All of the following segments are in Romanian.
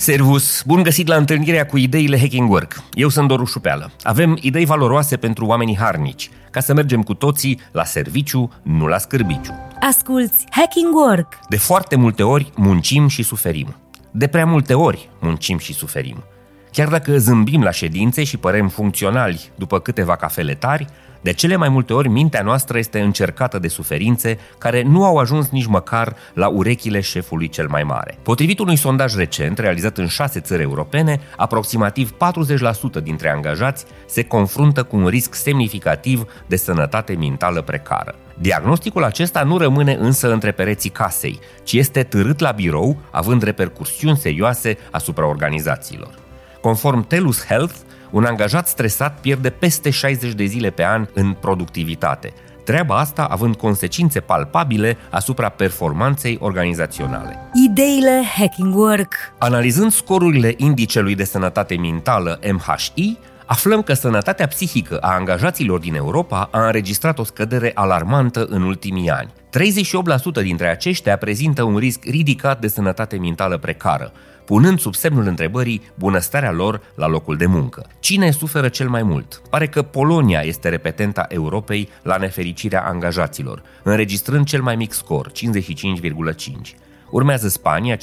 Servus! Bun găsit la întâlnirea cu ideile Hacking Work. Eu sunt Doru Șupeală. Avem idei valoroase pentru oamenii harnici, ca să mergem cu toții la serviciu, nu la scârbiciu. Asculți Hacking Work! De foarte multe ori muncim și suferim. De prea multe ori muncim și suferim. Chiar dacă zâmbim la ședințe și părem funcționali după câteva cafele tari, de cele mai multe ori, mintea noastră este încercată de suferințe care nu au ajuns nici măcar la urechile șefului cel mai mare. Potrivit unui sondaj recent realizat în șase țări europene, aproximativ 40% dintre angajați se confruntă cu un risc semnificativ de sănătate mentală precară. Diagnosticul acesta nu rămâne însă între pereții casei, ci este târât la birou, având repercursiuni serioase asupra organizațiilor. Conform Telus Health, un angajat stresat pierde peste 60 de zile pe an în productivitate. Treaba asta având consecințe palpabile asupra performanței organizaționale. Ideile Hacking Work Analizând scorurile indicelui de sănătate mentală MHI, aflăm că sănătatea psihică a angajaților din Europa a înregistrat o scădere alarmantă în ultimii ani. 38% dintre aceștia prezintă un risc ridicat de sănătate mentală precară, punând sub semnul întrebării bunăstarea lor la locul de muncă. Cine suferă cel mai mult? Pare că Polonia este repetenta Europei la nefericirea angajaților, înregistrând cel mai mic scor, 55,5. Urmează Spania 57,1,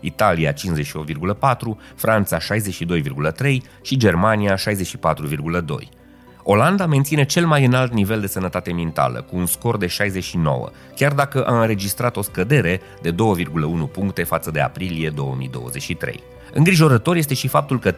Italia 58,4, Franța 62,3 și Germania 64,2. Olanda menține cel mai înalt nivel de sănătate mentală, cu un scor de 69, chiar dacă a înregistrat o scădere de 2,1 puncte față de aprilie 2023. Îngrijorător este și faptul că 35%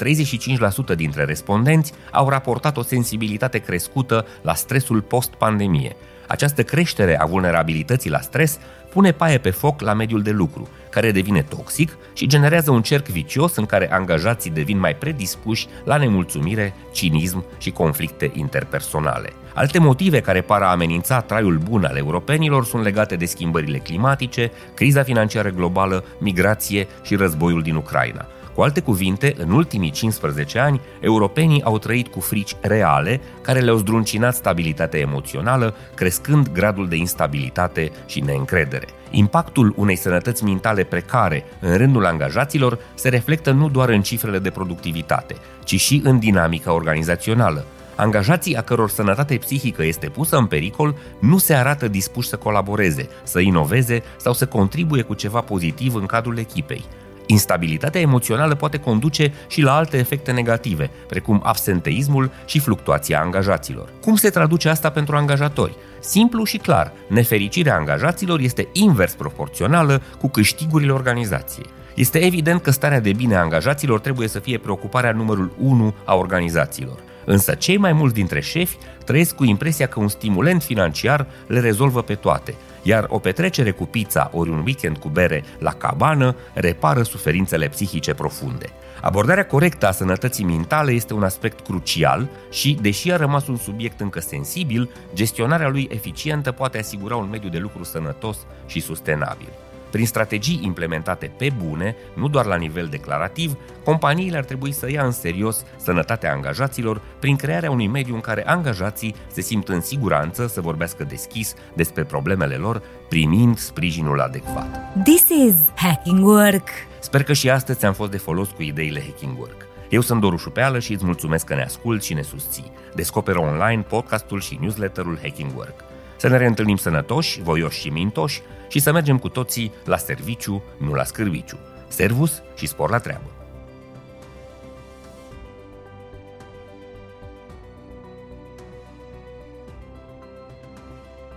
dintre respondenți au raportat o sensibilitate crescută la stresul post-pandemie. Această creștere a vulnerabilității la stres pune paie pe foc la mediul de lucru, care devine toxic și generează un cerc vicios în care angajații devin mai predispuși la nemulțumire, cinism și conflicte interpersonale. Alte motive care par a amenința traiul bun al europenilor sunt legate de schimbările climatice, criza financiară globală, migrație și războiul din Ucraina – cu alte cuvinte, în ultimii 15 ani, europenii au trăit cu frici reale care le-au zdruncinat stabilitatea emoțională, crescând gradul de instabilitate și neîncredere. Impactul unei sănătăți mentale precare în rândul angajaților se reflectă nu doar în cifrele de productivitate, ci și în dinamica organizațională. Angajații a căror sănătate psihică este pusă în pericol nu se arată dispuși să colaboreze, să inoveze sau să contribuie cu ceva pozitiv în cadrul echipei. Instabilitatea emoțională poate conduce și la alte efecte negative, precum absenteismul și fluctuația angajaților. Cum se traduce asta pentru angajatori? Simplu și clar, nefericirea angajaților este invers proporțională cu câștigurile organizației. Este evident că starea de bine a angajaților trebuie să fie preocuparea numărul 1 a organizațiilor. Însă cei mai mulți dintre șefi trăiesc cu impresia că un stimulent financiar le rezolvă pe toate, iar o petrecere cu pizza ori un weekend cu bere la cabană repară suferințele psihice profunde. Abordarea corectă a sănătății mentale este un aspect crucial și, deși a rămas un subiect încă sensibil, gestionarea lui eficientă poate asigura un mediu de lucru sănătos și sustenabil. Prin strategii implementate pe bune, nu doar la nivel declarativ, companiile ar trebui să ia în serios sănătatea angajaților prin crearea unui mediu în care angajații se simt în siguranță să vorbească deschis despre problemele lor, primind sprijinul adecvat. This is Hacking Work! Sper că și astăzi ți-am fost de folos cu ideile Hacking Work. Eu sunt Doru Șupeală și îți mulțumesc că ne asculti și ne susții. Descoperă online podcastul și newsletterul Hacking Work. Să ne reîntâlnim sănătoși, voioși și mintoși și să mergem cu toții la serviciu, nu la scârbiciu. Servus și spor la treabă!